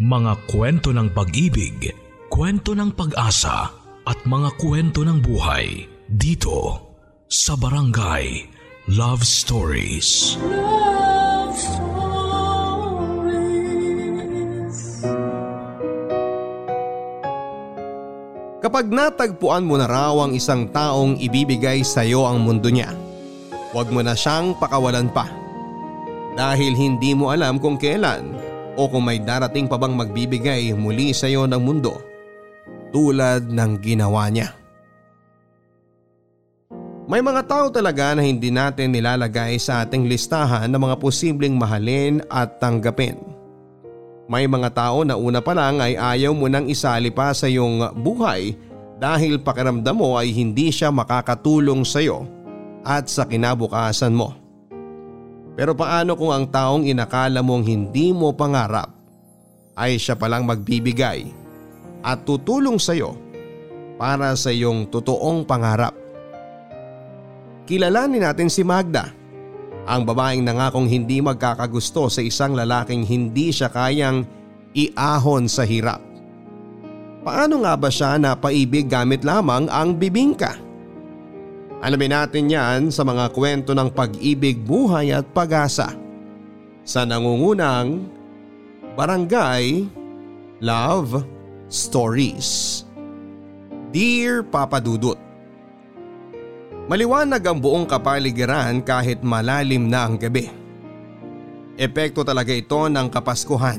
Mga kwento ng pag-ibig, kwento ng pag-asa at mga kwento ng buhay dito sa Barangay Love Stories. Love Stories. Kapag natagpuan mo na raw ang isang taong ibibigay sa iyo ang mundo niya, huwag mo na siyang pakawalan pa. Dahil hindi mo alam kung kailan o kung may darating pa bang magbibigay muli sa iyo ng mundo tulad ng ginawa niya. May mga tao talaga na hindi natin nilalagay sa ating listahan ng mga posibleng mahalin at tanggapin. May mga tao na una pa lang ay ayaw mo nang isali pa sa iyong buhay dahil pakiramdam mo ay hindi siya makakatulong sa iyo at sa kinabukasan mo. Pero paano kung ang taong inakala mong hindi mo pangarap ay siya palang magbibigay at tutulong sa iyo para sa iyong totoong pangarap? Kilalanin natin si Magda ang babaeng nangakong hindi magkakagusto sa isang lalaking hindi siya kayang iahon sa hirap. Paano nga ba siya napaibig gamit lamang ang bibingka? Alamin natin yan sa mga kwento ng pag-ibig, buhay at pag-asa sa nangungunang Barangay Love Stories. Dear Papa Dudut, Maliwanag ang buong kapaligiran kahit malalim na ang gabi. Epekto talaga ito ng kapaskuhan.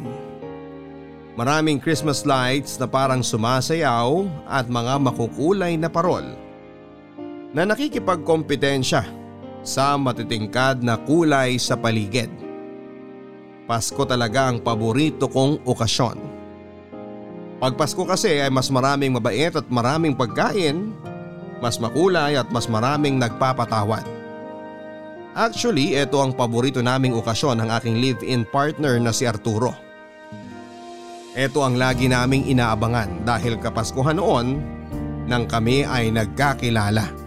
Maraming Christmas lights na parang sumasayaw at mga makukulay na parol na nakikipagkompetensya sa matitingkad na kulay sa paligid. Pasko talaga ang paborito kong okasyon. Pag Pasko kasi ay mas maraming mabait at maraming pagkain mas makulay at mas maraming nagpapatawad. Actually, ito ang paborito naming okasyon ng aking live-in partner na si Arturo. Ito ang lagi naming inaabangan dahil kapaskuhan noon nang kami ay nagkakilala.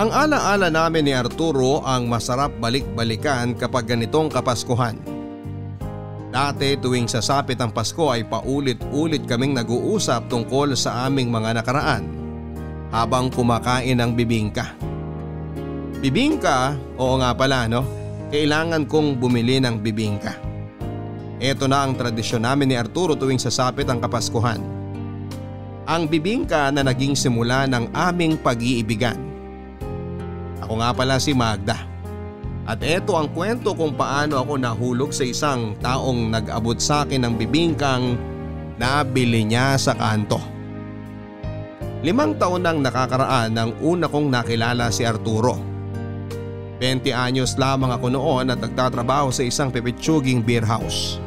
Ang alaala namin ni Arturo ang masarap balik-balikan kapag ganitong kapaskuhan. Dati tuwing sasapit ang Pasko ay paulit-ulit kaming nag-uusap tungkol sa aming mga nakaraan habang kumakain ng bibingka. Bibingka? Oo nga pala no, kailangan kong bumili ng bibingka. Ito na ang tradisyon namin ni Arturo tuwing sasapit ang Kapaskuhan. Ang bibingka na naging simula ng aming pag-iibigan. Ako nga pala si Magda. At ito ang kwento kung paano ako nahulog sa isang taong nag-abot sa akin ng bibingkang nabili niya sa kanto. Limang taon nang nakakaraan nang una kong nakilala si Arturo. 20 anyos lamang ako noon at nagtatrabaho sa isang pipitsuging beer house.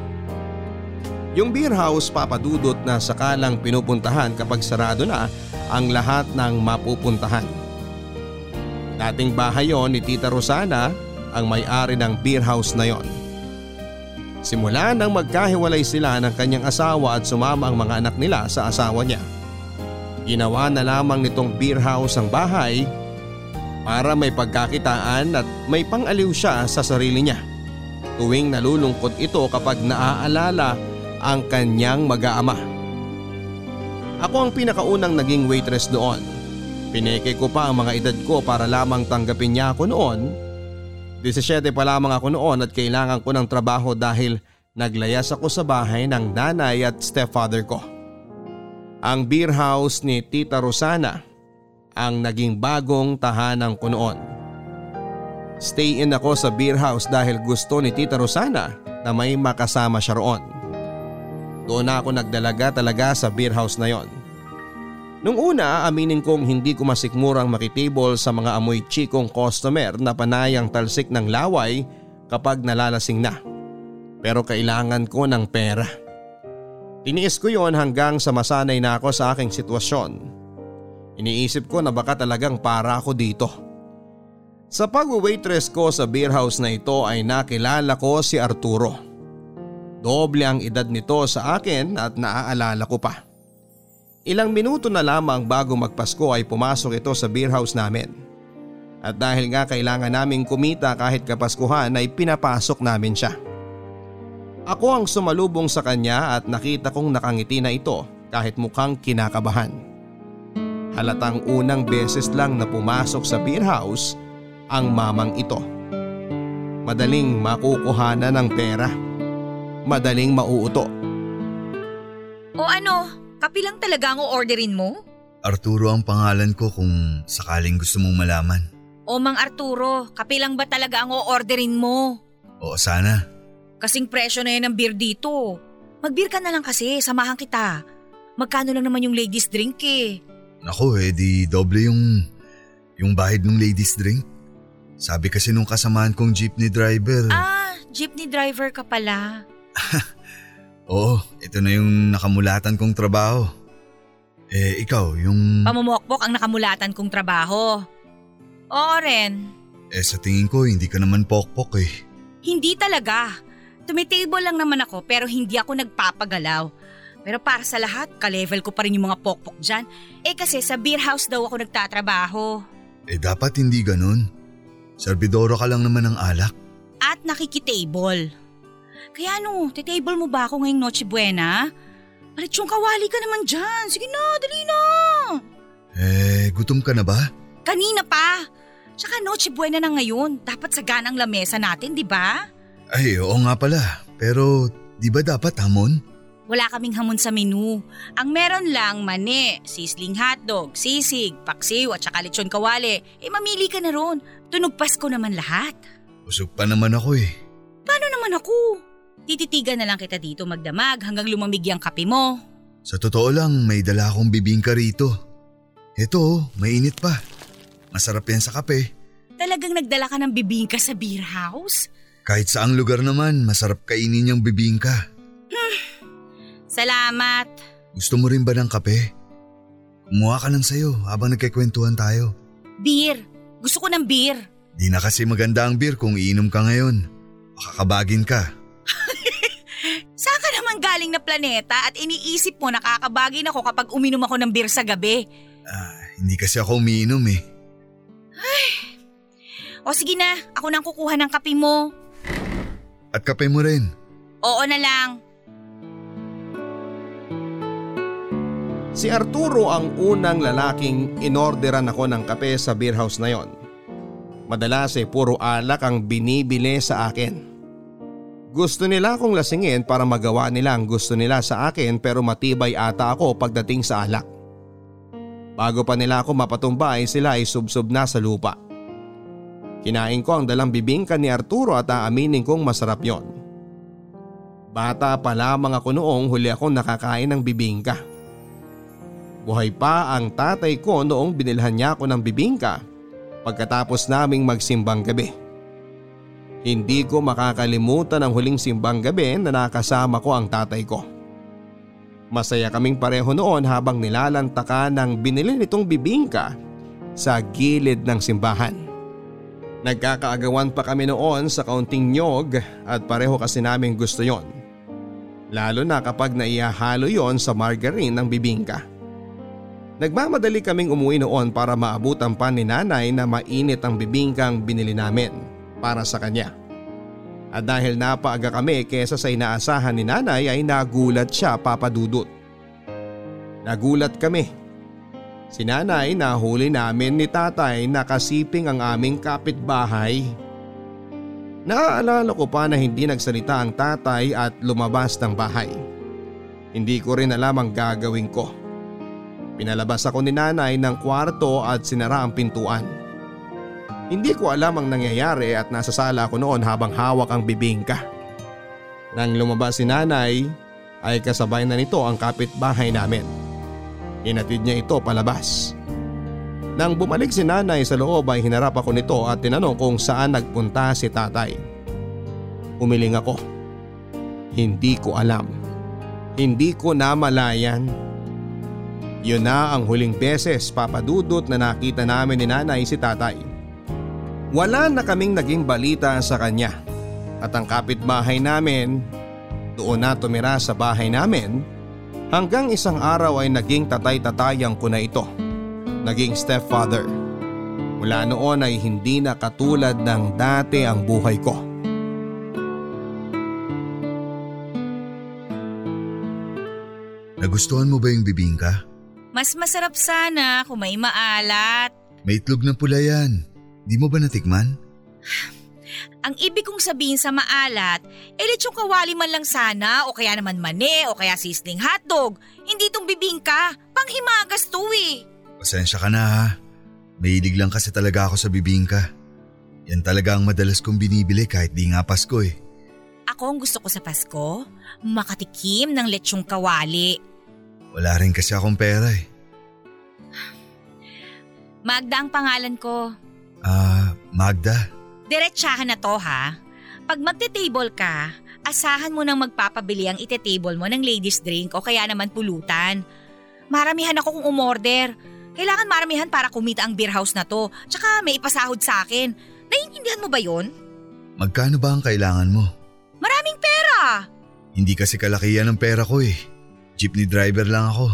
Yung beer house papadudot na sakalang pinupuntahan kapag sarado na ang lahat ng mapupuntahan. Dating bahay yon ni Tita Rosana ang may-ari ng beer house na yon. Simula nang magkahiwalay sila ng kanyang asawa at sumama ang mga anak nila sa asawa niya. Ginawa na lamang nitong beer house ang bahay para may pagkakitaan at may pangaliw siya sa sarili niya. Tuwing nalulungkot ito kapag naaalala ang kanyang mag-aama. Ako ang pinakaunang naging waitress doon. Pineke ko pa ang mga edad ko para lamang tanggapin niya ako noon. 17 pa lamang ako noon at kailangan ko ng trabaho dahil naglayas ako sa bahay ng nanay at stepfather ko. Ang beer house ni Tita Rosana ang naging bagong tahanan ko noon. Stay in ako sa beer house dahil gusto ni Tita Rosana na may makasama siya roon. Doon ako nagdalaga talaga sa beer house na yon. Nung una aminin kong hindi ko masikmurang makitable sa mga amoy chikong customer na panayang talsik ng laway kapag nalalasing na. Pero kailangan ko ng pera. Tiniis ko yon hanggang sa masanay na ako sa aking sitwasyon. Iniisip ko na baka talagang para ako dito. Sa pag-waitress ko sa beer house na ito ay nakilala ko si Arturo. Doble ang edad nito sa akin at naaalala ko pa. Ilang minuto na lamang bago magpasko ay pumasok ito sa beer house namin. At dahil nga kailangan naming kumita kahit kapaskuhan ay pinapasok namin siya. Ako ang sumalubong sa kanya at nakita kong nakangiti na ito kahit mukhang kinakabahan. Halatang unang beses lang na pumasok sa beer house ang mamang ito. Madaling makukuhana ng pera. Madaling mauuto. O ano, kapilang talaga ang orderin mo? Arturo ang pangalan ko kung sakaling gusto mong malaman. O Mang Arturo, kapilang ba talaga ang orderin mo? Oo sana. Kasing presyo na yan ng beer dito. Mag-beer ka na lang kasi, samahan kita. Magkano lang naman yung ladies drink eh. Naku eh, di doble yung, yung bahid ng ladies drink. Sabi kasi nung kasamaan kong jeepney driver. Ah, jeepney driver ka pala. Oo, ito na yung nakamulatan kong trabaho. Eh, ikaw, yung... Pamumokpok ang nakamulatan kong trabaho. Oo rin. Eh, sa tingin ko, hindi ka naman pokpok eh. Hindi talaga. Tumitable lang naman ako pero hindi ako nagpapagalaw. Pero para sa lahat, ka-level ko pa rin yung mga pokpok dyan. Eh kasi sa beer house daw ako nagtatrabaho. Eh, dapat hindi ganun. Servidoro ka lang naman ng alak. At nakikitable. Kaya ano, titable mo ba ako ngayong Noche Buena? Alit yung kawali ka naman dyan. Sige na, dali na. Eh, gutom ka na ba? Kanina pa. Tsaka Noche Buena na ngayon. Dapat sa ganang lamesa natin, di ba? Ay, oo nga pala. Pero, di ba dapat hamon? Wala kaming hamon sa menu. Ang meron lang, mani, sisling hotdog, sisig, paksiw at saka lechon kawali. Eh mamili ka na ron. Tunog Pasko naman lahat. Usog pa naman ako eh. Paano naman ako? Tititigan na lang kita dito magdamag hanggang lumamig ang kape mo. Sa totoo lang, may dala akong bibingka rito. Ito, mainit pa. Masarap yan sa kape. Talagang nagdala ka ng bibingka sa beer house? Kahit saang lugar naman, masarap kainin yung bibingka. Salamat. Gusto mo rin ba ng kape? Kumuha ka lang sa'yo habang nagkikwentuhan tayo. Beer. Gusto ko ng beer. Di na kasi maganda ang beer kung iinom ka ngayon. Makakabagin ka. Saan ka naman galing na planeta at iniisip mo nakakabagin ako kapag uminom ako ng beer sa gabi? Ah, hindi kasi ako umiinom eh. O sige na, ako nang kukuha ng kape mo. At kape mo rin. Oo na lang. Si Arturo ang unang lalaking inorderan ako ng kape sa beer house na yon. Madalas ay puro alak ang binibili sa akin. Gusto nila akong lasingin para magawa nila ang gusto nila sa akin pero matibay ata ako pagdating sa alak. Bago pa nila ako mapatumbay sila ay subsob na sa lupa. Kinain ko ang dalang bibingka ni Arturo at aaminin kong masarap yon. Bata pa lamang ako noong huli akong nakakain ng bibingka. Buhay pa ang tatay ko noong binilhan niya ako ng bibingka pagkatapos naming magsimbang gabi. Hindi ko makakalimutan ang huling simbang gabi na nakasama ko ang tatay ko. Masaya kaming pareho noon habang nilalantakan ng binili nitong bibingka sa gilid ng simbahan. Nagkakaagawan pa kami noon sa kaunting nyog at pareho kasi namin gusto yon. Lalo na kapag naiyahalo yon sa margarine ng bibingka. Nagmamadali kaming umuwi noon para maabutan pa ni nanay na mainit ang bibingkang binili namin para sa kanya. At dahil napaaga kami kesa sa inaasahan ni nanay ay nagulat siya papadudot. Nagulat kami. Si nanay nahuli namin ni tatay na kasiping ang aming kapitbahay. Naaalala ko pa na hindi nagsalita ang tatay at lumabas ng bahay. Hindi ko rin alam ang gagawin ko. Pinalabas ako ni nanay ng kwarto at sinara ang pintuan. Hindi ko alam ang nangyayari at nasa sala ako noon habang hawak ang bibingka. Nang lumabas si nanay ay kasabay na nito ang kapitbahay namin. Hinatid niya ito palabas. Nang bumalik si nanay sa loob ay hinarap ako nito at tinanong kung saan nagpunta si tatay. Umiling ako. Hindi ko alam. Hindi ko namalayan. Yun na ang huling beses papadudot na nakita namin ni nanay si tatay. Wala na kaming naging balita sa kanya at ang kapitbahay namin doon na tumira sa bahay namin hanggang isang araw ay naging tatay-tatayang ko na ito. Naging stepfather. Mula noon ay hindi na katulad ng dati ang buhay ko. Nagustuhan mo ba yung bibingka? Mas masarap sana kung may maalat. May itlog na pula yan. Di mo ba natikman? Ang ibig kong sabihin sa maalat, eh lechong kawali man lang sana o kaya naman mani o kaya sisling hotdog. Hindi itong bibingka. Panghimagas to eh. Pasensya ka na ha. Mahilig lang kasi talaga ako sa bibingka. Yan talaga ang madalas kong binibili kahit di nga Pasko eh. Ako ang gusto ko sa Pasko, makatikim ng lechong kawali. Wala rin kasi akong pera eh. Magda ang pangalan ko. Ah, Magda. Diretsahan na to ha. Pag magte-table ka, asahan mo nang magpapabili ang ite-table mo ng ladies drink o kaya naman pulutan. Maramihan ako kung umorder. Kailangan maramihan para kumita ang beer house na to. Tsaka may ipasahod sa akin. Naiintindihan mo ba yon? Magkano ba ang kailangan mo? Maraming pera! Hindi kasi kalakihan ng pera ko eh. Jeepney driver lang ako.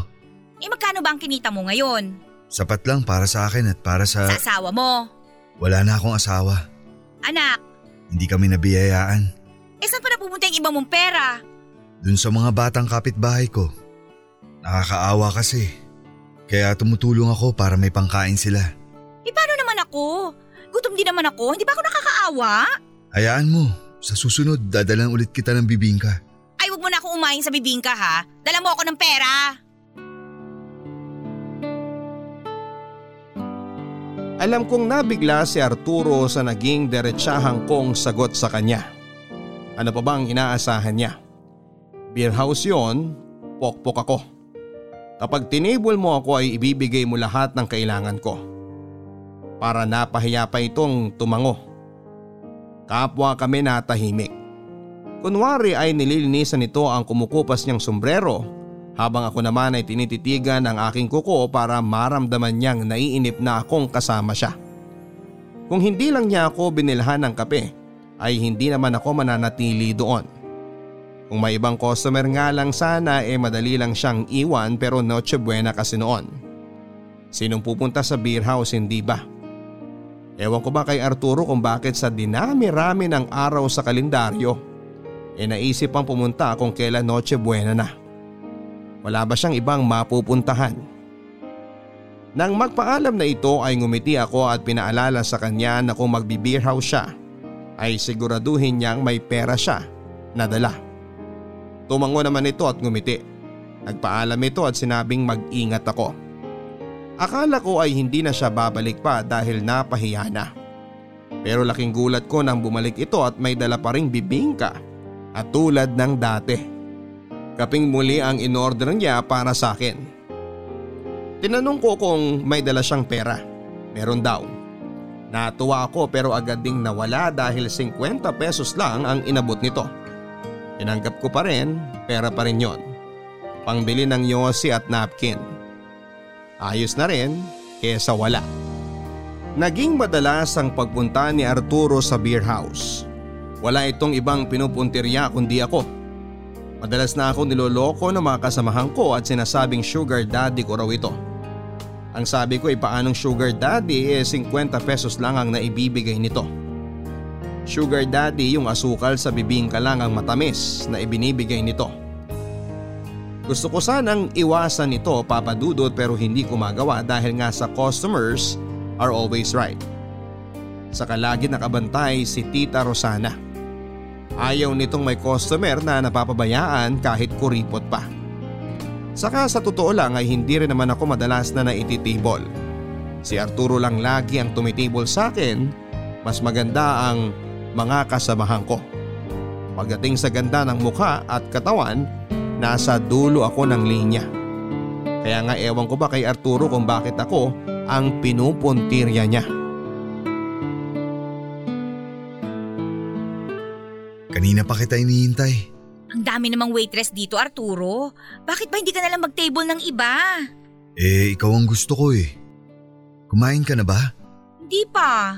Eh magkano ba ang kinita mo ngayon? Sapat lang para sa akin at para sa... Sa asawa mo? Wala na akong asawa. Anak, Hindi kami nabiyayaan. eh saan pa napupunta yung iba mong pera? Dun sa mga batang kapitbahay ko. Nakakaawa kasi. Kaya tumutulong ako para may pangkain sila. Eh paano naman ako? Gutom din naman ako, hindi ba ako nakakaawa? Hayaan mo, sa susunod dadalan ulit kita ng bibingka. Ay, wag mo na akong umayin sa bibingka ha. Dala mo ako ng pera. Alam kong nabigla si Arturo sa naging diretsahang kong sagot sa kanya. Ano pa bang inaasahan niya? Beer house yon, pokpok ako. Kapag tinable mo ako ay ibibigay mo lahat ng kailangan ko. Para napahiya pa itong tumango. Kapwa kami natahimik. Kunwari ay nililinisan nito ang kumukupas niyang sombrero habang ako naman ay tinititigan ang aking kuko para maramdaman niyang naiinip na akong kasama siya. Kung hindi lang niya ako binilhan ng kape ay hindi naman ako mananatili doon. Kung may ibang customer nga lang sana eh madali lang siyang iwan pero noche buena kasi noon. Sinong pupunta sa beer house hindi ba? Ewan ko ba kay Arturo kung bakit sa dinami-rami ng araw sa kalendaryo eh naisip pang pumunta kung kailan noche buena na. Wala ba siyang ibang mapupuntahan? Nang magpaalam na ito ay ngumiti ako at pinaalala sa kanya na kung magbi-beer house siya ay siguraduhin niyang may pera siya na dala. Tumango naman ito at ngumiti. Nagpaalam ito at sinabing mag-ingat ako. Akala ko ay hindi na siya babalik pa dahil napahiya na. Pero laking gulat ko nang bumalik ito at may dala pa ring bibingka at tulad ng dati. Kaping muli ang inorder niya para sa akin. Tinanong ko kung may dala siyang pera. Meron daw. Natuwa ako pero agad ding nawala dahil 50 pesos lang ang inabot nito. Tinanggap ko pa rin, pera pa rin yon. Pangbili ng yosi at napkin. Ayos na rin, kesa wala. Naging madalas ang pagpunta ni Arturo sa beer house. Wala itong ibang pinupuntirya kundi ako. Madalas na ako niloloko ng mga kasamahan ko at sinasabing sugar daddy ko raw ito. Ang sabi ko ay paanong sugar daddy eh 50 pesos lang ang naibibigay nito. Sugar daddy yung asukal sa bibingka lang ang matamis na ibinibigay nito. Gusto ko sanang iwasan ito papadudot pero hindi ko magawa dahil nga sa customers are always right. Saka lagi nakabantay si Tita Rosana. Ayaw nitong may customer na napapabayaan kahit kuripot pa. Saka sa totoo lang ay hindi rin naman ako madalas na naititable. Si Arturo lang lagi ang tumitable sa akin, mas maganda ang mga kasamahan ko. Pagdating sa ganda ng mukha at katawan, nasa dulo ako ng linya. Kaya nga ewan ko ba kay Arturo kung bakit ako ang pinupuntirya niya. Kanina pa kita inihintay. Ang dami namang waitress dito, Arturo. Bakit ba hindi ka nalang mag-table ng iba? Eh, ikaw ang gusto ko eh. Kumain ka na ba? Hindi pa.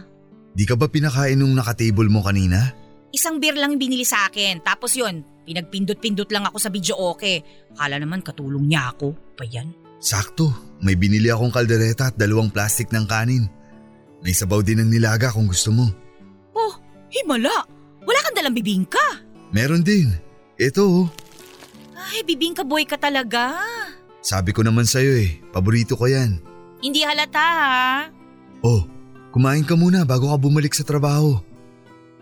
Di ka ba pinakain nung nakatable mo kanina? Isang beer lang binili sa akin. Tapos yon, pinagpindot-pindot lang ako sa video okay. Akala naman katulong niya ako. Pa yan? Sakto, may binili akong kaldereta at dalawang plastic ng kanin. May sabaw din ng nilaga kung gusto mo. Oh, himala. Wala kang dalang bibingka. Meron din. Ito oh. Ay, bibingka boy ka talaga. Sabi ko naman sa'yo eh, paborito ko yan. Hindi halata ha. Oh, kumain ka muna bago ka bumalik sa trabaho.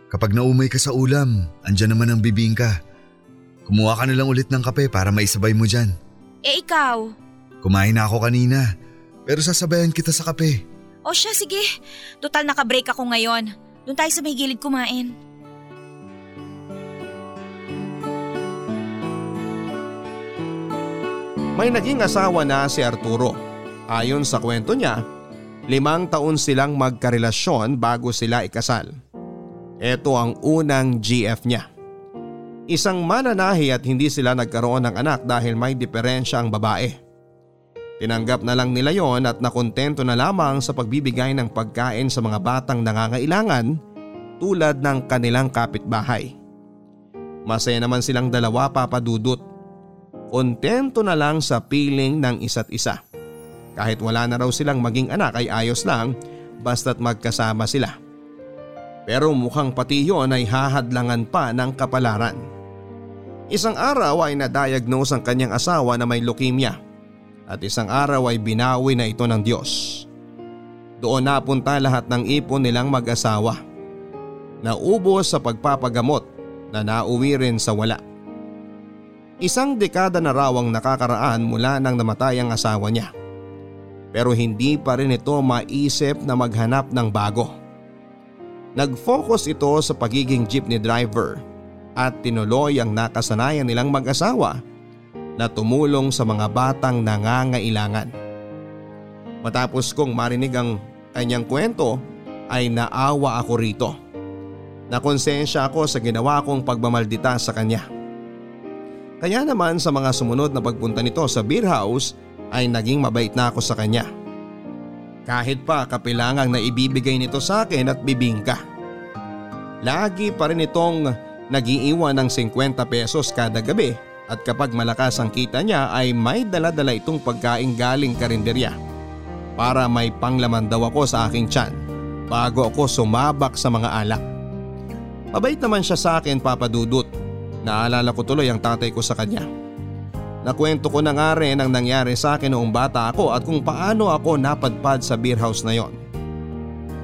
Kapag naumay ka sa ulam, andyan naman ang bibingka. Kumuha ka na lang ulit ng kape para maisabay mo dyan. Eh ikaw? Kumain na ako kanina, pero sasabayan kita sa kape. O siya, sige. Total nakabreak ako ngayon. Doon tayo sa may gilid kumain. May naging asawa na si Arturo. Ayon sa kwento niya, limang taon silang magkarelasyon bago sila ikasal. Ito ang unang GF niya. Isang mananahi at hindi sila nagkaroon ng anak dahil may diferensya ang babae. Tinanggap na lang nila yon at nakontento na lamang sa pagbibigay ng pagkain sa mga batang nangangailangan tulad ng kanilang kapitbahay. Masaya naman silang dalawa papadudot kontento na lang sa piling ng isa't isa. Kahit wala na raw silang maging anak ay ayos lang basta't magkasama sila. Pero mukhang pati yon ay hahadlangan pa ng kapalaran. Isang araw ay na-diagnose ang kanyang asawa na may leukemia at isang araw ay binawi na ito ng Diyos. Doon napunta lahat ng ipon nilang mag-asawa. Naubos sa pagpapagamot na nauwi rin sa wala. Isang dekada na raw ang nakakaraan mula nang namatay ang asawa niya. Pero hindi pa rin ito maisip na maghanap ng bago. Nag-focus ito sa pagiging jeepney driver at tinuloy ang nakasanayan nilang mag-asawa na tumulong sa mga batang nangangailangan. Matapos kong marinig ang kanyang kwento ay naawa ako rito. Nakonsensya ako sa ginawa kong pagmamaldita sa kanya. Kaya naman sa mga sumunod na pagpunta nito sa beer house ay naging mabait na ako sa kanya. Kahit pa kapilangang na ibibigay nito sa akin at bibingka. Lagi pa rin itong nagiiwan ng 50 pesos kada gabi at kapag malakas ang kita niya ay may daladala itong pagkain galing karinderya para may panglaman daw ako sa aking tiyan bago ako sumabak sa mga alak. Mabait naman siya sa akin papadudot Naalala ko tuloy ang tatay ko sa kanya. Nakwento ko na nga rin ang nangyari sa akin noong bata ako at kung paano ako napadpad sa beer house na yon.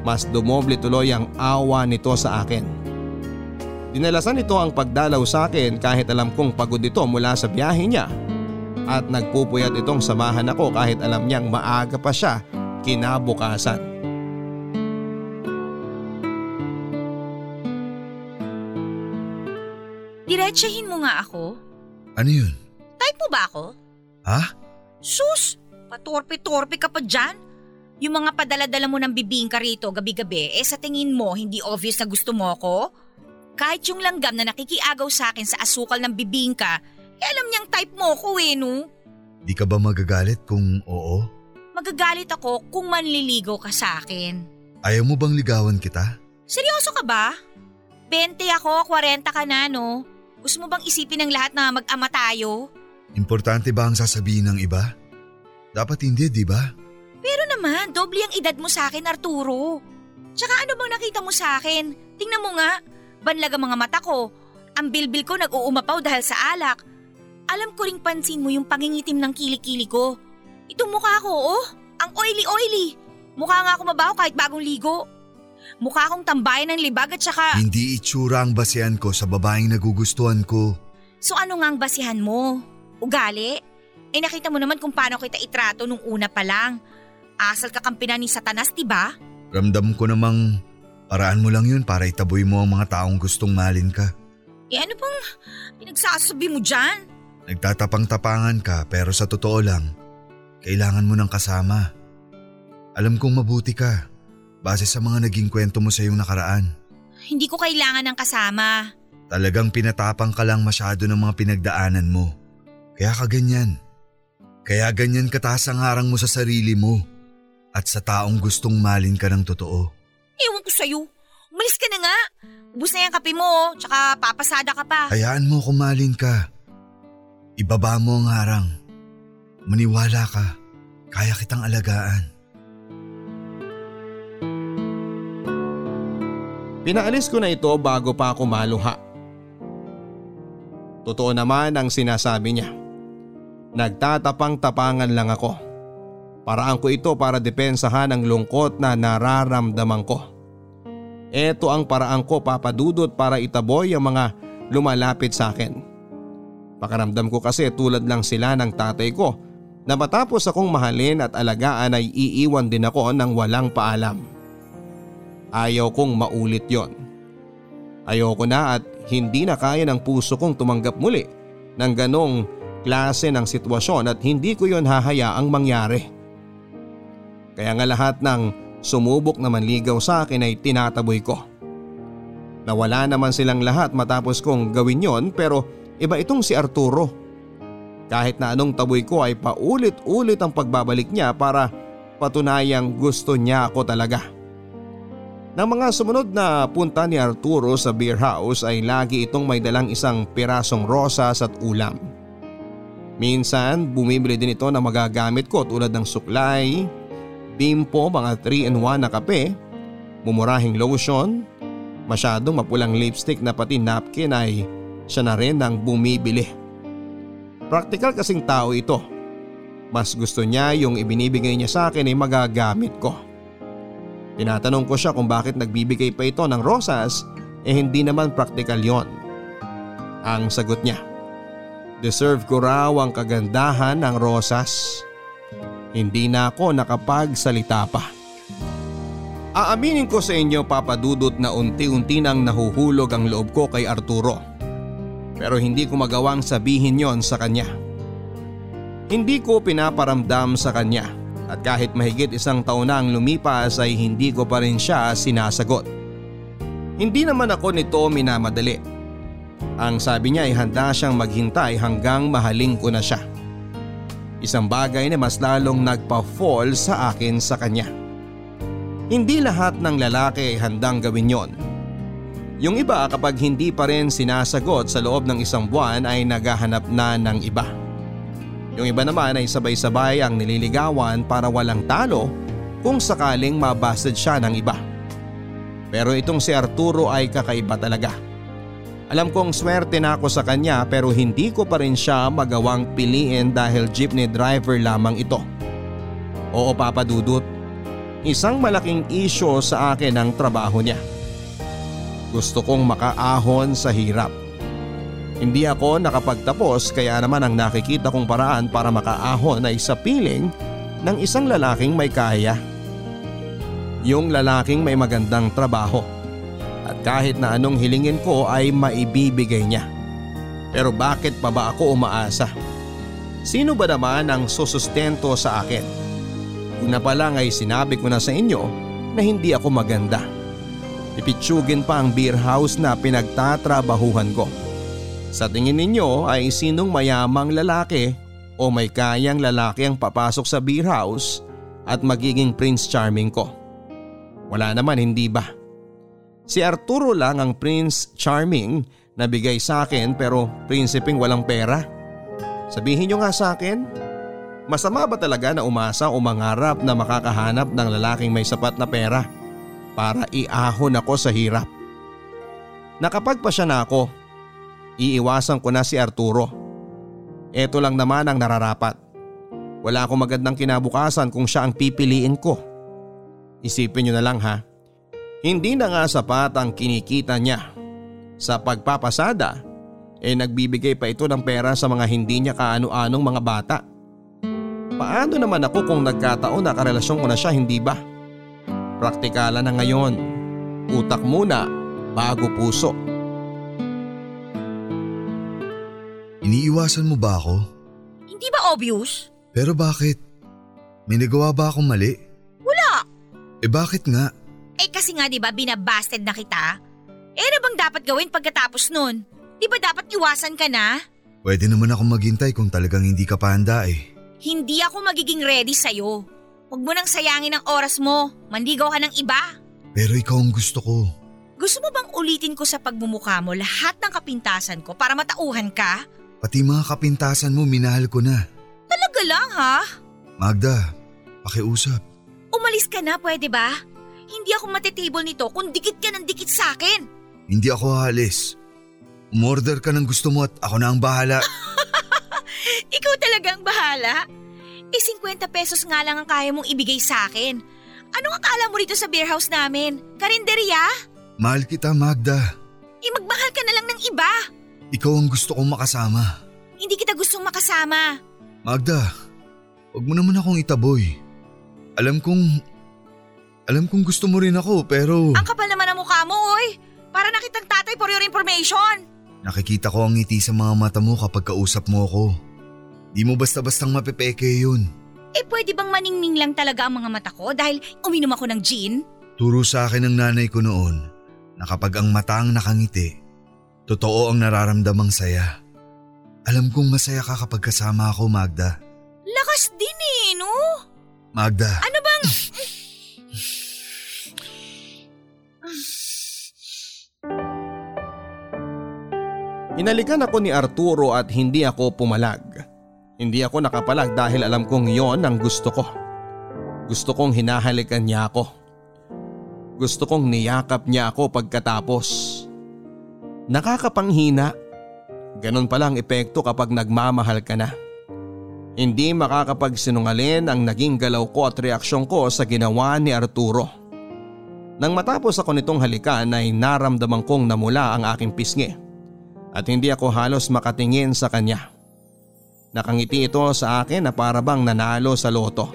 Mas dumoble tuloy ang awa nito sa akin. Dinalasan nito ang pagdalaw sa akin kahit alam kong pagod ito mula sa biyahe niya. At nagpupuyat itong samahan ako kahit alam niyang maaga pa siya kinabukasan. Diretsahin mo nga ako. Ano yun? Type mo ba ako? Ha? Sus! Patorpe-torpe ka pa dyan? Yung mga padala-dala mo ng bibingka rito gabi-gabi, eh sa tingin mo hindi obvious na gusto mo ako? Kahit yung langgam na nakikiagaw sa akin sa asukal ng bibingka, eh alam niyang type mo ko eh no? Di ka ba magagalit kung oo? Magagalit ako kung manliligaw ka sa akin. Ayaw mo bang ligawan kita? Seryoso ka ba? 20 ako, 40 ka na no? Gusto mo bang isipin ng lahat na mag-ama tayo? Importante ba ang sasabihin ng iba? Dapat hindi, di ba? Pero naman, doble ang edad mo sa akin, Arturo. Tsaka ano bang nakita mo sa akin? Tingnan mo nga, banlag ang mga mata ko. Ang bilbil ko nag-uumapaw dahil sa alak. Alam ko ring pansin mo yung pangingitim ng kilikili ko. Itong mukha ko, oh, ang oily-oily. Mukha nga ako mabaho kahit bagong ligo. Mukha akong tambayan ng libag at saka… Hindi itsura ang basihan ko sa babaeng nagugustuhan ko. So ano nga ang basihan mo? Ugali? Eh nakita mo naman kung paano kita itrato nung una pa lang. Asal ka kampinan ni Satanas, ba? Ramdam ko namang paraan mo lang yun para itaboy mo ang mga taong gustong malin ka. Eh ano bang pinagsasabi mo dyan? Nagtatapang-tapangan ka pero sa totoo lang, kailangan mo ng kasama. Alam kong mabuti ka. Base sa mga naging kwento mo sa iyong nakaraan. Hindi ko kailangan ng kasama. Talagang pinatapang ka lang masyado ng mga pinagdaanan mo. Kaya ka ganyan. Kaya ganyan kataas ang harang mo sa sarili mo at sa taong gustong malin ka ng totoo. Ewan ko sa'yo. Umalis ka na nga. Ubus na yung kape mo, tsaka papasada ka pa. Hayaan mo kung malin ka. Ibaba mo ang harang. Maniwala ka. Kaya kitang alagaan. Pinaalis ko na ito bago pa ako maluha. Totoo naman ang sinasabi niya. Nagtatapang-tapangan lang ako. Paraan ko ito para depensahan ang lungkot na nararamdaman ko. Ito ang paraan ko papadudot para itaboy ang mga lumalapit sa akin. Pakaramdam ko kasi tulad lang sila ng tatay ko na matapos akong mahalin at alagaan ay iiwan din ako ng walang paalam. Ayaw kong maulit yon. Ayoko na at hindi na kaya ng puso kong tumanggap muli ng ganong klase ng sitwasyon at hindi ko yon hahayaang mangyari. Kaya nga lahat ng sumubok na manligaw sa akin ay tinataboy ko. Nawala naman silang lahat matapos kong gawin yon pero iba itong si Arturo. Kahit na anong taboy ko ay paulit-ulit ang pagbabalik niya para patunayang gusto niya ako talaga. Nang mga sumunod na punta ni Arturo sa beer house ay lagi itong may dalang isang pirasong rosas at ulam. Minsan bumibili din ito ng magagamit ko tulad ng suklay, bimpo, mga 3-in-1 na kape, mumurahing lotion, masyadong mapulang lipstick na pati napkin ay siya na rin ang bumibili. Praktikal kasing tao ito. Mas gusto niya yung ibinibigay niya sa akin ay magagamit ko. Tinatanong ko siya kung bakit nagbibigay pa ito ng rosas eh hindi naman praktikal yon. Ang sagot niya, deserve ko raw ang kagandahan ng rosas. Hindi na ako nakapagsalita pa. Aaminin ko sa inyo papadudot na unti-unti nang nahuhulog ang loob ko kay Arturo. Pero hindi ko magawang sabihin yon sa kanya. Hindi ko pinaparamdam sa kanya at kahit mahigit isang taon na ang lumipas ay hindi ko pa rin siya sinasagot. Hindi naman ako nito minamadali. Ang sabi niya ay handa siyang maghintay hanggang mahaling ko na siya. Isang bagay na mas lalong nagpa-fall sa akin sa kanya. Hindi lahat ng lalaki ay handang gawin yon. Yung iba kapag hindi pa rin sinasagot sa loob ng isang buwan ay naghahanap na ng iba. Yung iba naman ay sabay-sabay ang nililigawan para walang talo kung sakaling mabasted siya ng iba. Pero itong si Arturo ay kakaiba talaga. Alam kong swerte na ako sa kanya pero hindi ko pa rin siya magawang piliin dahil jeepney driver lamang ito. Oo papadudot, isang malaking isyo sa akin ang trabaho niya. Gusto kong makaahon sa hirap. Hindi ako nakapagtapos kaya naman ang nakikita kong paraan para makaahon ay sa piling ng isang lalaking may kaya. Yung lalaking may magandang trabaho at kahit na anong hilingin ko ay maibibigay niya. Pero bakit pa ba ako umaasa? Sino ba naman ang susustento sa akin? Una pa lang ay sinabi ko na sa inyo na hindi ako maganda. Ipitsugin pa ang beer house na pinagtatrabahuhan ko. Sa tingin ninyo ay sinong mayamang lalaki o may kayang lalaki ang papasok sa beer house at magiging prince charming ko? Wala naman hindi ba? Si Arturo lang ang prince charming na bigay sa akin pero prinsipeng walang pera. Sabihin nyo nga sa akin, masama ba talaga na umasa o mangarap na makakahanap ng lalaking may sapat na pera para iahon ako sa hirap? Nakapagpasya na ako Iiwasan ko na si Arturo. Ito lang naman ang nararapat. Wala akong magandang kinabukasan kung siya ang pipiliin ko. Isipin nyo na lang ha. Hindi na nga sapat ang kinikita niya. Sa pagpapasada, eh nagbibigay pa ito ng pera sa mga hindi niya kaano-anong mga bata. Paano naman ako kung nagkataon na karelasyon ko na siya hindi ba? Praktikala na ngayon. Utak muna bago puso. Iniiwasan mo ba ako? Hindi ba obvious? Pero bakit? May nagawa ba akong mali? Wala. Eh bakit nga? Eh kasi nga 'di ba binabasted na kita? Eh ano bang dapat gawin pagkatapos nun? 'Di ba dapat iwasan ka na? Pwede naman akong maghintay kung talagang hindi ka pa handa eh. Hindi ako magiging ready sa'yo. Huwag mo nang sayangin ang oras mo. Manligaw ka ng iba. Pero ikaw ang gusto ko. Gusto mo bang ulitin ko sa pagmumukha mo lahat ng kapintasan ko para matauhan ka? Pati mga kapintasan mo minahal ko na. Talaga lang ha? Magda, pakiusap. Umalis ka na pwede ba? Hindi ako matitable nito kung dikit ka ng dikit sa akin. Hindi ako halis. Umorder ka ng gusto mo at ako na ang bahala. Ikaw talagang bahala. Eh 50 pesos nga lang ang kaya mong ibigay sa akin. Anong akala mo rito sa beer house namin? Karinderya? Mahal kita Magda. Eh magmahal ka na lang ng iba. Ikaw ang gusto kong makasama. Hindi kita gustong makasama. Magda, huwag mo naman akong itaboy. Alam kong... Alam kong gusto mo rin ako pero... Ang kapal naman ang mukha mo, oy. Para nakitang tatay for your information. Nakikita ko ang ngiti sa mga mata mo kapag kausap mo ako. Di mo basta-bastang mapepeke yun. Eh pwede bang maningning lang talaga ang mga mata ko dahil uminom ako ng gin? Turo sa akin ng nanay ko noon na kapag ang mata ang nakangiti, totoo ang nararamdamang saya. Alam kong masaya ka kapag kasama ako, Magda. Lakas din eh, no? Magda. Ano bang... Inalikan ako ni Arturo at hindi ako pumalag. Hindi ako nakapalag dahil alam kong yon ang gusto ko. Gusto kong hinahalikan niya ako. Gusto kong niyakap niya ako pagkatapos. Nakakapanghina. Ganon pala ang epekto kapag nagmamahal ka na. Hindi makakapagsinungalin ang naging galaw ko at reaksyon ko sa ginawa ni Arturo. Nang matapos ako nitong halikan ay naramdaman kong namula ang aking pisngi at hindi ako halos makatingin sa kanya. Nakangiti ito sa akin na para bang nanalo sa loto.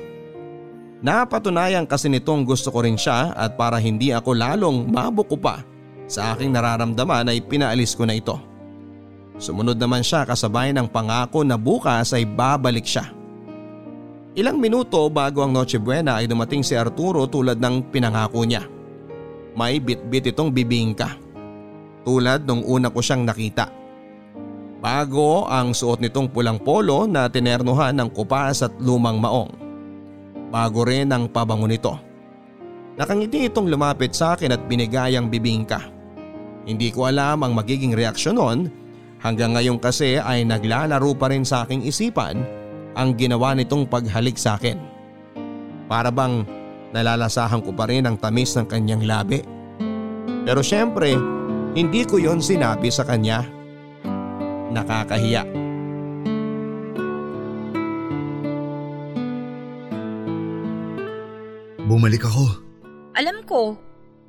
Napatunayan kasi nitong gusto ko rin siya at para hindi ako lalong mabuko pa sa aking nararamdaman ay pinaalis ko na ito. Sumunod naman siya kasabay ng pangako na bukas ay babalik siya. Ilang minuto bago ang Noche Buena ay dumating si Arturo tulad ng pinangako niya. May bitbit itong bibingka. Tulad nung una ko siyang nakita. Bago ang suot nitong pulang polo na tinernuhan ng kupas at lumang maong. Bago rin ang pabango nito. Nakangiti itong lumapit sa akin at binigay ang bibingka. Hindi ko alam ang magiging reaksyon nun hanggang ngayon kasi ay naglalaro pa rin sa aking isipan ang ginawa nitong paghalik sa akin. Para bang nalalasahan ko pa rin ang tamis ng kanyang labi. Pero syempre, hindi ko yon sinabi sa kanya. Nakakahiya. Bumalik ako. Alam ko,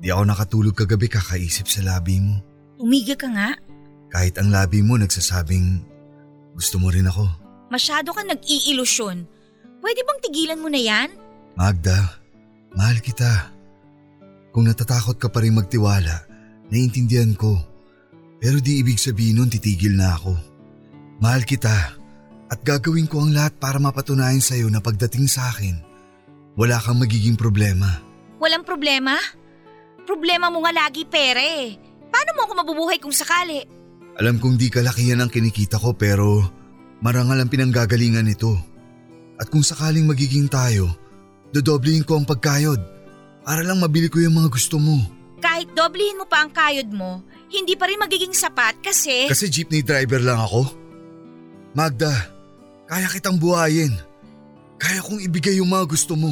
Di ako nakatulog kagabi kakaisip sa labi mo. umigil ka nga. Kahit ang labi mo nagsasabing gusto mo rin ako. Masyado ka nag-iilusyon. Pwede bang tigilan mo na yan? Magda, mahal kita. Kung natatakot ka pa rin magtiwala, naiintindihan ko. Pero di ibig sabihin nun titigil na ako. Mahal kita at gagawin ko ang lahat para mapatunayan sa'yo na pagdating sa akin, wala kang magiging problema. Walang problema? Problema mo nga lagi pere. Paano mo ako mabubuhay kung sakali? Alam kong di kalakihan ang kinikita ko pero marangal ang pinanggagalingan nito. At kung sakaling magiging tayo, dodoblihin ko ang pagkayod para lang mabili ko yung mga gusto mo. Kahit doblehin mo pa ang kayod mo, hindi pa rin magiging sapat kasi… Kasi jeepney driver lang ako. Magda, kaya kitang buhayin. Kaya kong ibigay yung mga gusto mo.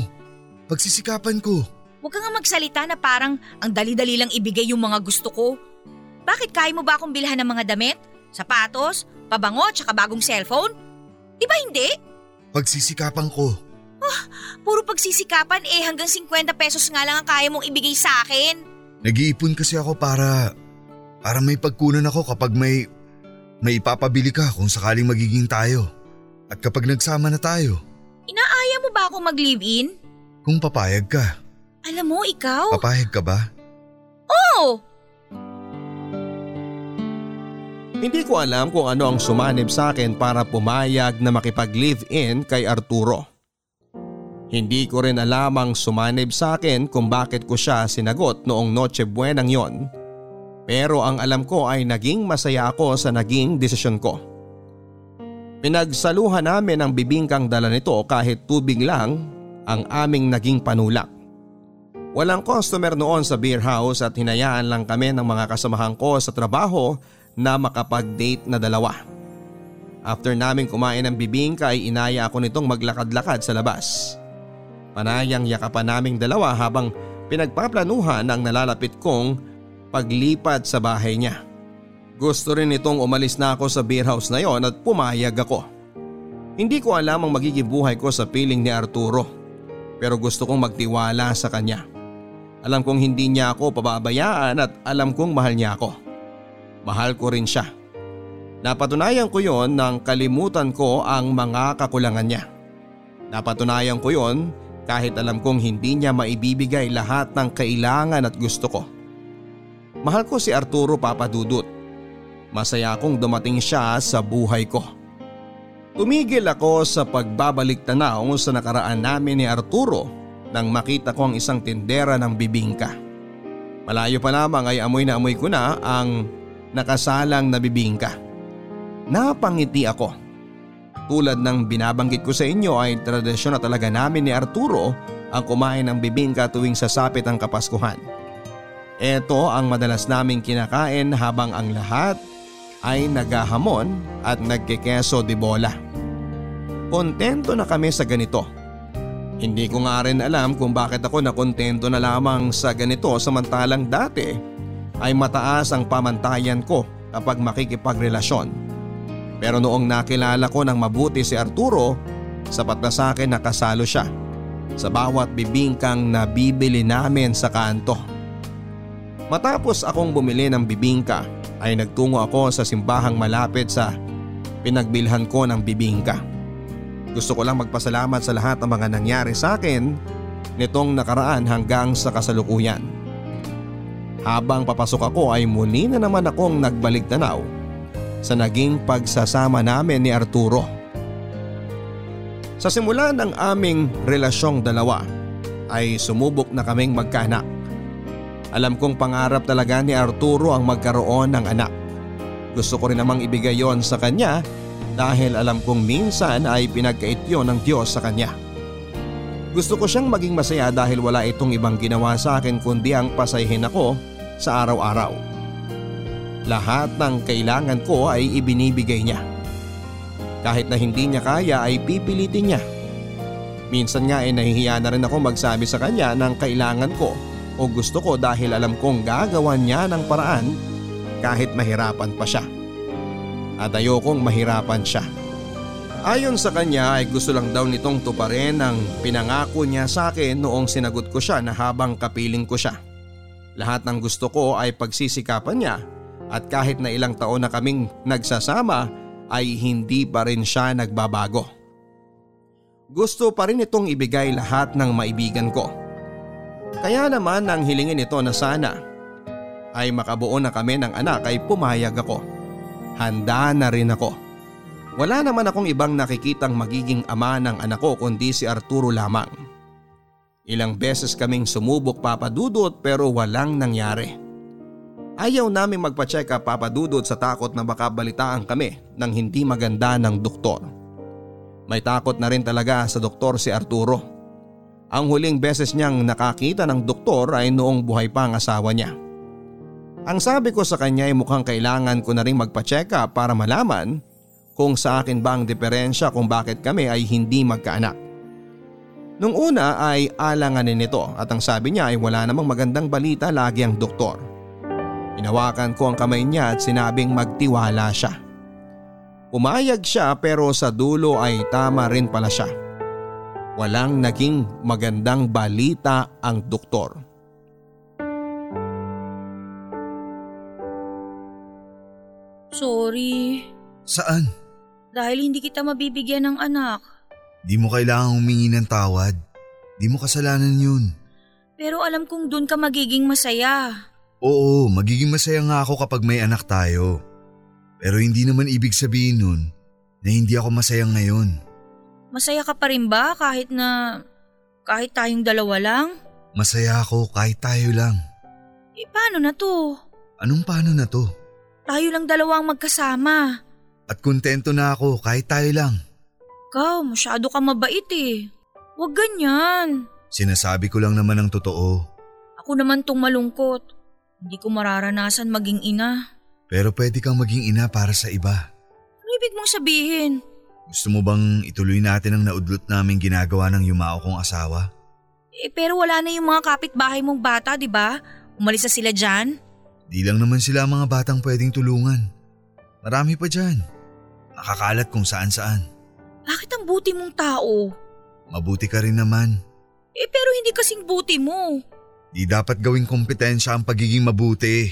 Pagsisikapan ko. Huwag ka nga magsalita na parang ang dali-dali lang ibigay yung mga gusto ko. Bakit kaya mo ba akong bilhan ng mga damit, sapatos, pabango, tsaka bagong cellphone? Di ba hindi? Pagsisikapan ko. Puro pagsisikapan eh hanggang 50 pesos nga lang ang kaya mong ibigay sa akin. Nag-iipon kasi ako para... Para may pagkunan ako kapag may... May ipapabili ka kung sakaling magiging tayo. At kapag nagsama na tayo, Inaaya mo ba akong mag-live-in? kung papayag ka, Alam mo, ikaw? papayag ka ba? Oo! Hindi ko alam kung ano ang sumanib sa akin para pumayag na makipag-live-in kay Arturo. Hindi ko rin alam ang sumanib sa akin kung bakit ko siya sinagot noong Noche Buenang yon. Pero ang alam ko ay naging masaya ako sa naging desisyon ko. Pinagsaluhan namin ang bibingkang dala nito kahit tubig lang ang aming naging panulak. Walang customer noon sa beer house at hinayaan lang kami ng mga kasamahan ko sa trabaho na makapag-date na dalawa. After namin kumain ng bibingka ay inaya ako nitong maglakad-lakad sa labas. Panayang yakapan naming dalawa habang pinagpaplanuhan ang nalalapit kong paglipat sa bahay niya. Gusto rin itong umalis na ako sa beer house na yon at pumayag ako. Hindi ko alam ang magiging buhay ko sa piling ni Arturo pero gusto kong magtiwala sa kanya. Alam kong hindi niya ako pababayaan at alam kong mahal niya ako. Mahal ko rin siya. Napatunayan ko yon nang kalimutan ko ang mga kakulangan niya. Napatunayan ko yon kahit alam kong hindi niya maibibigay lahat ng kailangan at gusto ko. Mahal ko si Arturo Papadudut. Masaya akong dumating siya sa buhay ko. Tumigil ako sa pagbabalik tanaw sa nakaraan namin ni Arturo nang makita ko ang isang tindera ng bibingka. Malayo pa lamang ay amoy na amoy ko na ang nakasalang na bibingka. Napangiti ako. Tulad ng binabanggit ko sa inyo ay tradisyon na talaga namin ni Arturo ang kumain ng bibingka tuwing sasapit ang Kapaskuhan. Ito ang madalas naming kinakain habang ang lahat ay nagahamon at nagkekeso de bola. Kontento na kami sa ganito. Hindi ko nga rin alam kung bakit ako nakontento na lamang sa ganito samantalang dati ay mataas ang pamantayan ko kapag makikipagrelasyon pero noong nakilala ko ng mabuti si Arturo, sapat na sa akin na kasalo siya sa bawat bibingkang nabibili namin sa kanto. Matapos akong bumili ng bibingka ay nagtungo ako sa simbahang malapit sa pinagbilhan ko ng bibingka. Gusto ko lang magpasalamat sa lahat ng mga nangyari sa akin nitong nakaraan hanggang sa kasalukuyan. Habang papasok ako ay muli na naman akong nagbalik tanaw sa naging pagsasama namin ni Arturo. Sa simula ng aming relasyong dalawa ay sumubok na kaming magkaanak. Alam kong pangarap talaga ni Arturo ang magkaroon ng anak. Gusto ko rin namang ibigay yon sa kanya dahil alam kong minsan ay pinagkait yon ng Diyos sa kanya. Gusto ko siyang maging masaya dahil wala itong ibang ginawa sa akin kundi ang pasahin ako sa araw-araw. Lahat ng kailangan ko ay ibinibigay niya. Kahit na hindi niya kaya ay pipilitin niya. Minsan nga ay nahihiya na rin ako magsabi sa kanya ng kailangan ko o gusto ko dahil alam kong gagawan niya ng paraan kahit mahirapan pa siya. At ayokong mahirapan siya. Ayon sa kanya ay gusto lang daw nitong tuparin ang pinangako niya sa akin noong sinagot ko siya na habang kapiling ko siya. Lahat ng gusto ko ay pagsisikapan niya at kahit na ilang taon na kaming nagsasama ay hindi pa rin siya nagbabago. Gusto pa rin itong ibigay lahat ng maibigan ko. Kaya naman nang hilingin ito na sana ay makabuo na kami ng anak ay pumayag ako. Handa na rin ako. Wala naman akong ibang nakikitang magiging ama ng anak ko kundi si Arturo lamang. Ilang beses kaming sumubok papadudot pero walang nangyari. Ayaw namin magpa-check up papadudod sa takot na baka balitaan kami ng hindi maganda ng doktor. May takot na rin talaga sa doktor si Arturo. Ang huling beses niyang nakakita ng doktor ay noong buhay pa ang asawa niya. Ang sabi ko sa kanya ay mukhang kailangan ko na rin magpa-check up para malaman kung sa akin ba ang diferensya kung bakit kami ay hindi magkaanak. Nung una ay alanganin nito at ang sabi niya ay wala namang magandang balita lagi ang doktor. Inawakan ko ang kamay niya at sinabing magtiwala siya. Umayag siya pero sa dulo ay tama rin pala siya. Walang naging magandang balita ang doktor. Sorry. Saan? Dahil hindi kita mabibigyan ng anak. Di mo kailangang humingi ng tawad. Di mo kasalanan yun. Pero alam kong dun ka magiging masaya. Oo, magiging masaya nga ako kapag may anak tayo. Pero hindi naman ibig sabihin nun na hindi ako masaya ngayon. Masaya ka pa rin ba kahit na kahit tayong dalawa lang? Masaya ako kahit tayo lang. Eh paano na to? Anong paano na to? Tayo lang dalawang magkasama. At kontento na ako kahit tayo lang. Ikaw, masyado ka mabait eh. Huwag ganyan. Sinasabi ko lang naman ang totoo. Ako naman tong malungkot. Hindi ko mararanasan maging ina. Pero pwede kang maging ina para sa iba. Ano ibig mong sabihin? Gusto mo bang ituloy natin ang naudlot namin ginagawa ng yumao kong asawa? Eh pero wala na yung mga kapitbahay mong bata, di ba? Umalis na sila dyan? Di lang naman sila mga batang pwedeng tulungan. Marami pa dyan. Nakakalat kung saan saan. Bakit ang buti mong tao? Mabuti ka rin naman. Eh pero hindi kasing buti mo. Di dapat gawing kompetensya ang pagiging mabuti.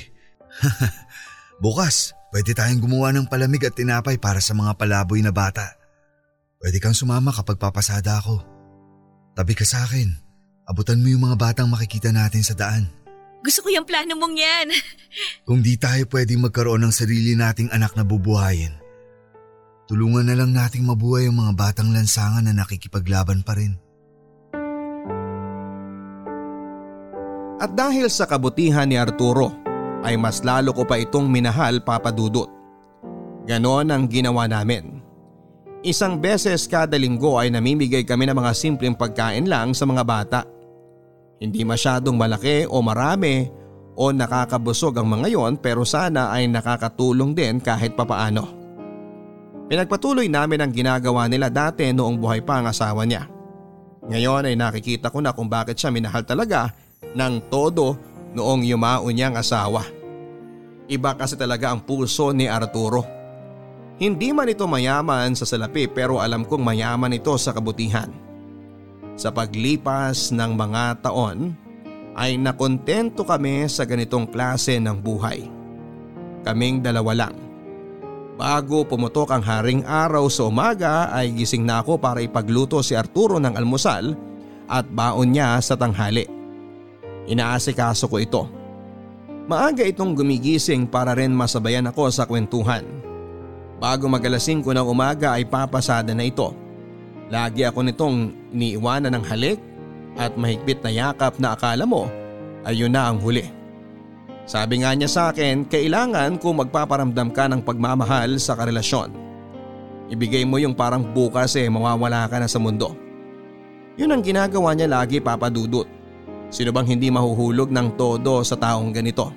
Bukas, pwede tayong gumawa ng palamig at tinapay para sa mga palaboy na bata. Pwede kang sumama kapag papasada ako. Tabi ka sa akin. Abutan mo yung mga batang makikita natin sa daan. Gusto ko yung plano mong yan. Kung di tayo pwedeng magkaroon ng sarili nating anak na bubuhayin, tulungan na lang nating mabuhay ang mga batang lansangan na nakikipaglaban pa rin. At dahil sa kabutihan ni Arturo, ay mas lalo ko pa itong minahal papadudot. Ganon ang ginawa namin. Isang beses kada linggo ay namimigay kami ng mga simpleng pagkain lang sa mga bata. Hindi masyadong malaki o marami o nakakabusog ang mga yon pero sana ay nakakatulong din kahit papaano. Pinagpatuloy namin ang ginagawa nila dati noong buhay pa ang asawa niya. Ngayon ay nakikita ko na kung bakit siya minahal talaga ng todo noong yumao niyang asawa. Iba kasi talaga ang puso ni Arturo. Hindi man ito mayaman sa salapi pero alam kong mayaman ito sa kabutihan. Sa paglipas ng mga taon ay nakontento kami sa ganitong klase ng buhay. Kaming dalawa lang. Bago pumutok ang haring araw sa umaga ay gising na ako para ipagluto si Arturo ng almusal at baon niya sa tanghali. Inaasikaso ko ito. Maaga itong gumigising para rin masabayan ako sa kwentuhan. Bago magalasing ko ng umaga ay papasada na ito. Lagi ako nitong iniiwanan ng halik at mahigpit na yakap na akala mo ay yun na ang huli. Sabi nga niya sa akin, kailangan kung magpaparamdam ka ng pagmamahal sa karelasyon. Ibigay mo yung parang bukas eh mawawala ka na sa mundo. Yun ang ginagawa niya lagi papadudot. Sino bang hindi mahuhulog ng todo sa taong ganito?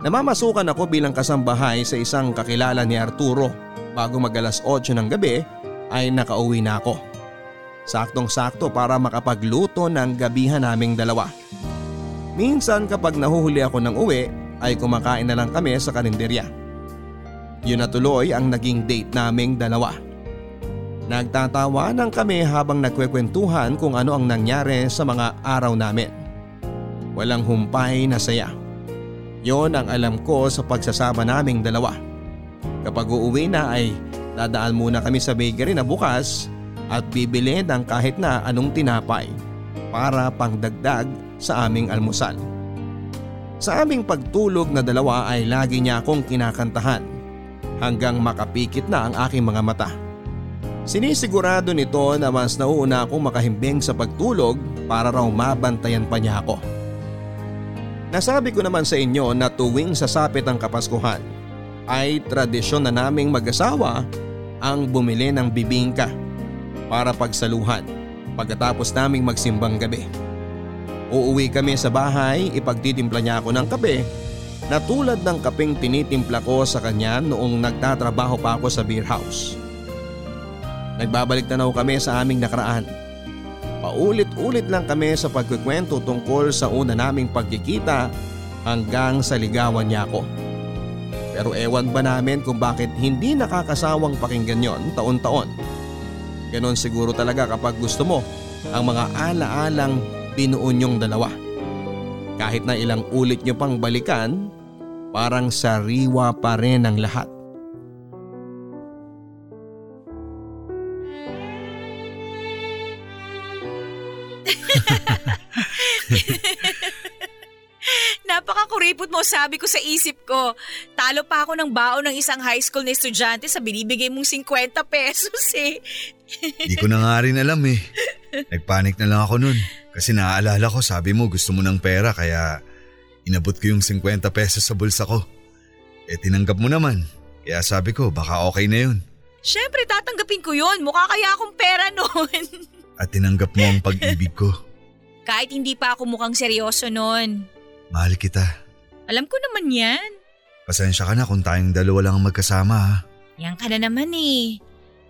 Namamasukan ako bilang kasambahay sa isang kakilala ni Arturo bago mag alas 8 ng gabi ay nakauwi na ako. Saktong sakto para makapagluto ng gabihan naming dalawa. Minsan kapag nahuhuli ako ng uwi ay kumakain na lang kami sa karinderya. Yun na tuloy ang naging date naming dalawa. Nagtatawanan kami habang nagkwekwentuhan kung ano ang nangyari sa mga araw namin. Walang humpay na saya. Yon ang alam ko sa pagsasama naming dalawa. Kapag uuwi na ay dadaan muna kami sa bakery na bukas at bibili ng kahit na anong tinapay para pangdagdag sa aming almusal. Sa aming pagtulog na dalawa ay lagi niya akong kinakantahan hanggang makapikit na ang aking mga mata. Sinisigurado nito na mas nauuna akong makahimbing sa pagtulog para raw mabantayan pa niya ako. Nasabi ko naman sa inyo na tuwing sasapit ang Kapaskuhan ay tradisyon na naming mag-asawa ang bumili ng bibingka para pagsaluhan pagkatapos naming magsimbang gabi. Uuwi kami sa bahay, ipagtitimpla niya ako ng kape na tulad ng kapeng tinitimpla ko sa kanya noong nagtatrabaho pa ako sa beer house. Nagbabalik tanaw kami sa aming nakaraan. Paulit-ulit lang kami sa pagkikwento tungkol sa una naming pagkikita hanggang sa ligawan niya ako. Pero ewan ba namin kung bakit hindi nakakasawang pakinggan yon taon-taon. Ganon siguro talaga kapag gusto mo ang mga ala-alang binuo niyong dalawa. Kahit na ilang ulit niyo pang balikan, parang sariwa pa rin ang lahat. Napakakuripot mo sabi ko sa isip ko. Talo pa ako ng baon ng isang high school na estudyante sa binibigay mong 50 pesos eh. Di ko na nga rin alam eh. Nagpanik na lang ako nun. Kasi naaalala ko sabi mo gusto mo ng pera kaya inabot ko yung 50 pesos sa bulsa ko. Eh tinanggap mo naman. Kaya sabi ko baka okay na yun. Siyempre tatanggapin ko yun. Mukha kaya akong pera noon. At tinanggap mo ang pag-ibig ko. Kahit hindi pa ako mukhang seryoso noon. Mahal kita. Alam ko naman yan. Pasensya ka na kung tayong dalawa lang ang magkasama ha. Yan ka na naman eh.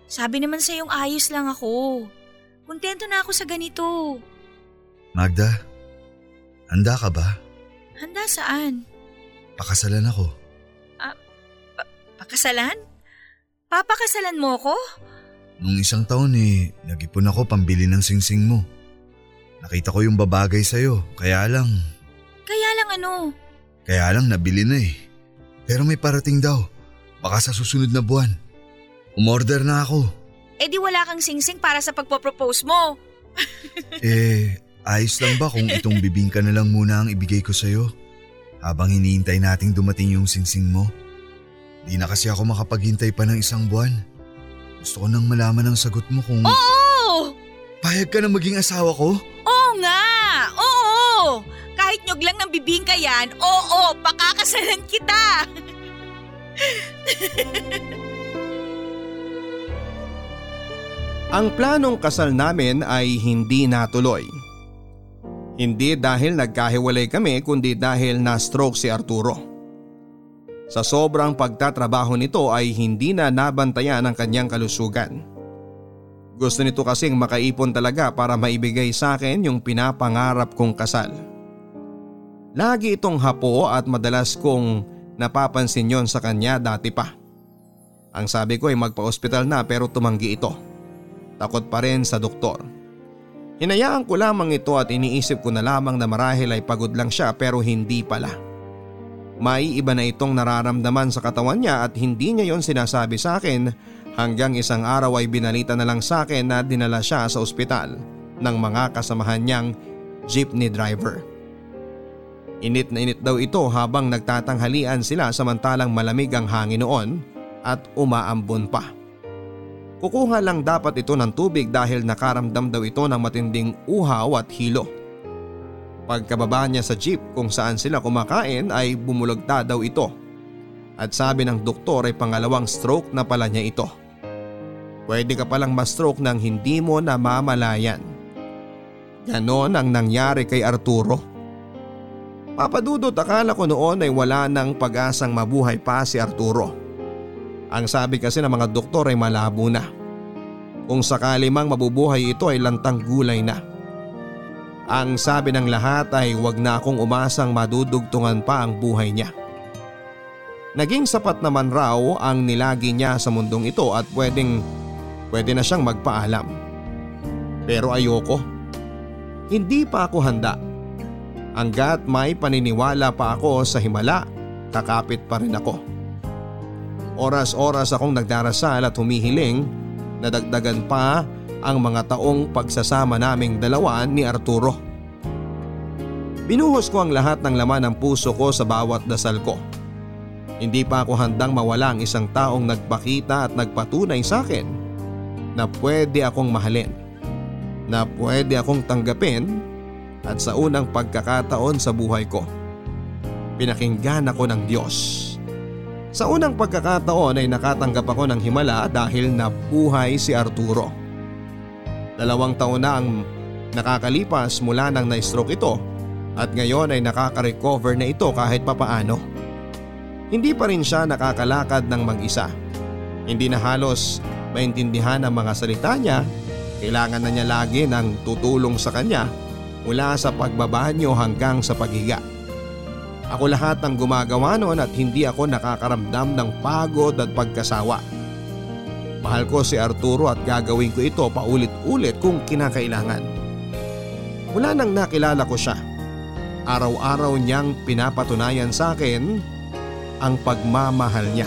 Sabi naman sa yung ayos lang ako. Kontento na ako sa ganito. Magda, handa ka ba? Handa saan? Pakasalan ako. Pakasalan? Papakasalan mo ko? Nung isang taon eh, nag-ipon ako pambili ng singsing mo. Nakita ko yung babagay sa'yo, kaya lang... Kaya lang ano? Kaya lang nabili na eh. Pero may parating daw. Baka sa susunod na buwan. Umorder na ako. Eh di wala kang singsing para sa pagpo-propose mo. eh, ayos lang ba kung itong bibingka na lang muna ang ibigay ko sa'yo? Habang hinihintay nating dumating yung singsing mo. Di na kasi ako makapaghintay pa ng isang buwan. Gusto ko nang malaman ang sagot mo kung... Oo! Payag ka na maging asawa ko? Oo nga! Oo! Kahit nyog lang ng bibingka yan, oo, pakakasalan kita! Ang planong kasal namin ay hindi natuloy. Hindi dahil nagkahiwalay kami kundi dahil na-stroke si Arturo. Sa sobrang pagtatrabaho nito ay hindi na nabantayan ang kanyang kalusugan. Gusto nito kasing makaipon talaga para maibigay sa akin yung pinapangarap kong kasal. Lagi itong hapo at madalas kong napapansin yon sa kanya dati pa. Ang sabi ko ay magpa-ospital na pero tumanggi ito. Takot pa rin sa doktor. Hinayaan ko lamang ito at iniisip ko na lamang na marahil ay pagod lang siya pero hindi pala. May iba na itong nararamdaman sa katawan niya at hindi niya yon sinasabi sa akin hanggang isang araw ay binalita na lang sa akin na dinala siya sa ospital ng mga kasamahan niyang jeepney driver. Init na init daw ito habang nagtatanghalian sila samantalang malamig ang hangin noon at umaambon pa. Kukuha lang dapat ito ng tubig dahil nakaramdam daw ito ng matinding uhaw at hilo. Pagkababa niya sa jeep kung saan sila kumakain ay bumulagta daw ito. At sabi ng doktor ay pangalawang stroke na pala niya ito. Pwede ka palang ma-stroke nang hindi mo namamalayan. Ganon ang nangyari kay Arturo. Papadudot akala ko noon ay wala nang pag-asang mabuhay pa si Arturo. Ang sabi kasi ng mga doktor ay malabo na. Kung sakali mang mabubuhay ito ay lantang gulay na. Ang sabi ng lahat ay wag na akong umasang madudugtungan pa ang buhay niya. Naging sapat naman raw ang nilagi niya sa mundong ito at pwedeng pwede na siyang magpaalam. Pero ayoko. Hindi pa ako handa. Hanggat may paniniwala pa ako sa himala, kakapit pa rin ako. Oras-oras akong nagdarasal at humihiling na dagdagan pa ang mga taong pagsasama naming dalawa ni Arturo. Binuhos ko ang lahat ng laman ng puso ko sa bawat dasal ko. Hindi pa ako handang mawala ang isang taong nagpakita at nagpatunay sa akin na pwede akong mahalin, na pwede akong tanggapin at sa unang pagkakataon sa buhay ko. Pinakinggan ako ng Diyos sa unang pagkakataon ay nakatanggap ako ng himala dahil nabuhay si Arturo. Dalawang taon na ang nakakalipas mula nang na-stroke ito at ngayon ay nakaka-recover na ito kahit papaano. Hindi pa rin siya nakakalakad ng mag-isa. Hindi na halos maintindihan ang mga salita niya, kailangan na niya lagi ng tutulong sa kanya mula sa pagbabanyo hanggang sa paghiga. Ako lahat ang gumagawa noon at hindi ako nakakaramdam ng pagod at pagkasawa. Mahal ko si Arturo at gagawin ko ito paulit-ulit kung kinakailangan. Mula nang nakilala ko siya, araw-araw niyang pinapatunayan sa akin ang pagmamahal niya.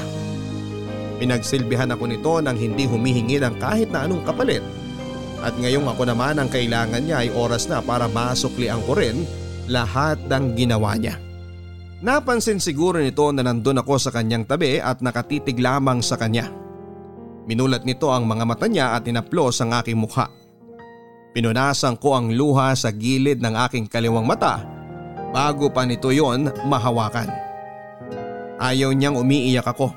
Pinagsilbihan ako nito nang hindi humihingi ng kahit na anong kapalit at ngayong ako naman ang kailangan niya ay oras na para masuklian ko rin lahat ng ginawa niya. Napansin siguro nito na nandun ako sa kanyang tabi at nakatitig lamang sa kanya. Minulat nito ang mga mata niya at inaplos ang aking mukha. Pinunasan ko ang luha sa gilid ng aking kaliwang mata bago pa nito yon mahawakan. Ayaw niyang umiiyak ako.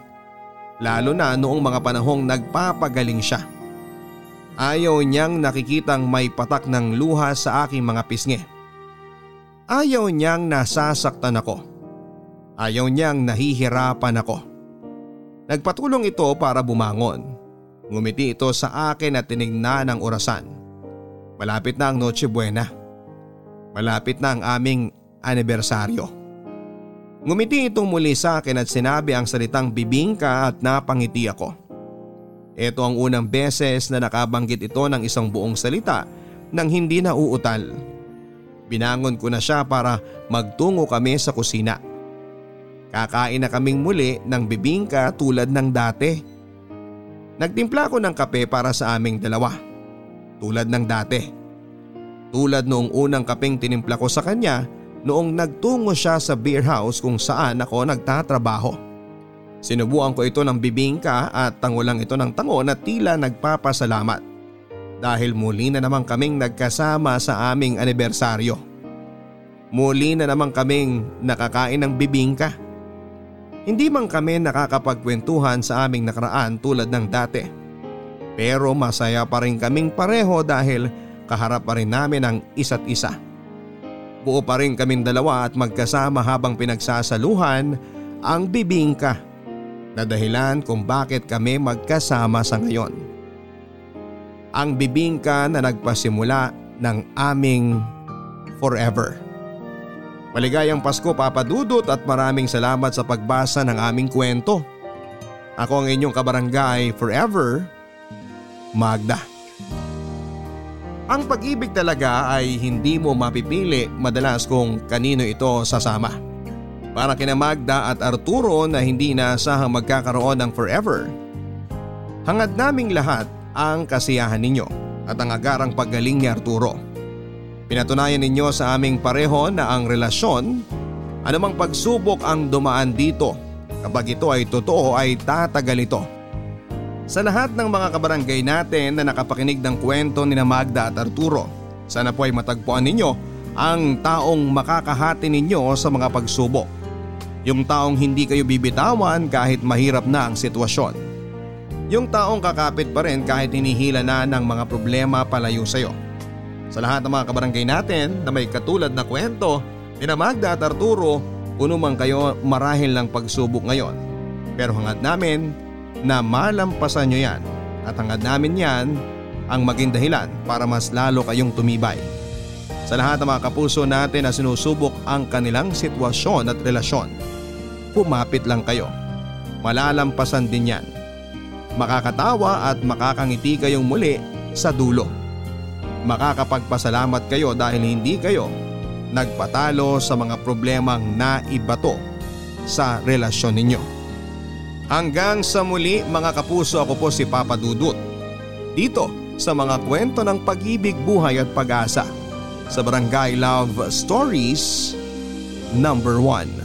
Lalo na noong mga panahong nagpapagaling siya. Ayaw niyang nakikitang may patak ng luha sa aking mga pisngi. Ayaw niyang nasasaktan ako. Ayaw niyang nahihirapan ako. Nagpatulong ito para bumangon. Ngumiti ito sa akin at tinignan ang orasan. Malapit na ang Noche Buena. Malapit na ang aming anibersaryo. Ngumiti itong muli sa akin at sinabi ang salitang bibingka at napangiti ako. Ito ang unang beses na nakabanggit ito ng isang buong salita nang hindi na uutal. Binangon ko na siya para magtungo kami sa kusina. Kakain na kaming muli ng bibingka tulad ng dati. Nagtimpla ko ng kape para sa aming dalawa. Tulad ng dati. Tulad noong unang kapeng tinimpla ko sa kanya noong nagtungo siya sa beer house kung saan ako nagtatrabaho. Sinubuan ko ito ng bibingka at tangulang ito ng tango na tila nagpapasalamat. Dahil muli na naman kaming nagkasama sa aming anibersaryo. Muli na naman kaming nakakain ng bibingka. Hindi man kami nakakapagkwentuhan sa aming nakaraan tulad ng dati. Pero masaya pa rin kaming pareho dahil kaharap pa rin namin ang isa't isa. Buo pa rin kaming dalawa at magkasama habang pinagsasaluhan ang bibingka na dahilan kung bakit kami magkasama sa ngayon. Ang bibingka na nagpasimula ng aming forever. Maligayang Pasko Papa Dudut at maraming salamat sa pagbasa ng aming kwento. Ako ang inyong kabarangay forever, Magda. Ang pag-ibig talaga ay hindi mo mapipili madalas kung kanino ito sasama para kina Magda at Arturo na hindi inaasahang magkakaroon ng forever. Hangad naming lahat ang kasiyahan ninyo at ang agarang paggaling ni Arturo. Pinatunayan ninyo sa aming pareho na ang relasyon, anumang pagsubok ang dumaan dito, kapag ito ay totoo ay tatagal ito. Sa lahat ng mga kabarangay natin na nakapakinig ng kwento ni Magda at Arturo, sana po ay matagpuan ninyo ang taong makakahati ninyo sa mga pagsubok yung taong hindi kayo bibitawan kahit mahirap na ang sitwasyon. Yung taong kakapit pa rin kahit hinihila na ng mga problema palayo sa iyo. Sa lahat ng mga kabarangay natin na may katulad na kwento, ni Magda at Arturo, puno man kayo marahil ng pagsubok ngayon. Pero hangad namin na malampasan nyo yan at hangad namin yan ang maging dahilan para mas lalo kayong tumibay. Sa lahat ng mga kapuso natin na sinusubok ang kanilang sitwasyon at relasyon, Pumapit lang kayo. Malalampasan din yan. Makakatawa at makakangiti kayong muli sa dulo. Makakapagpasalamat kayo dahil hindi kayo nagpatalo sa mga problemang naibato sa relasyon ninyo. Hanggang sa muli mga kapuso ako po si Papa Dudut. Dito sa mga kwento ng pag-ibig, buhay at pag-asa sa Barangay Love Stories number 1.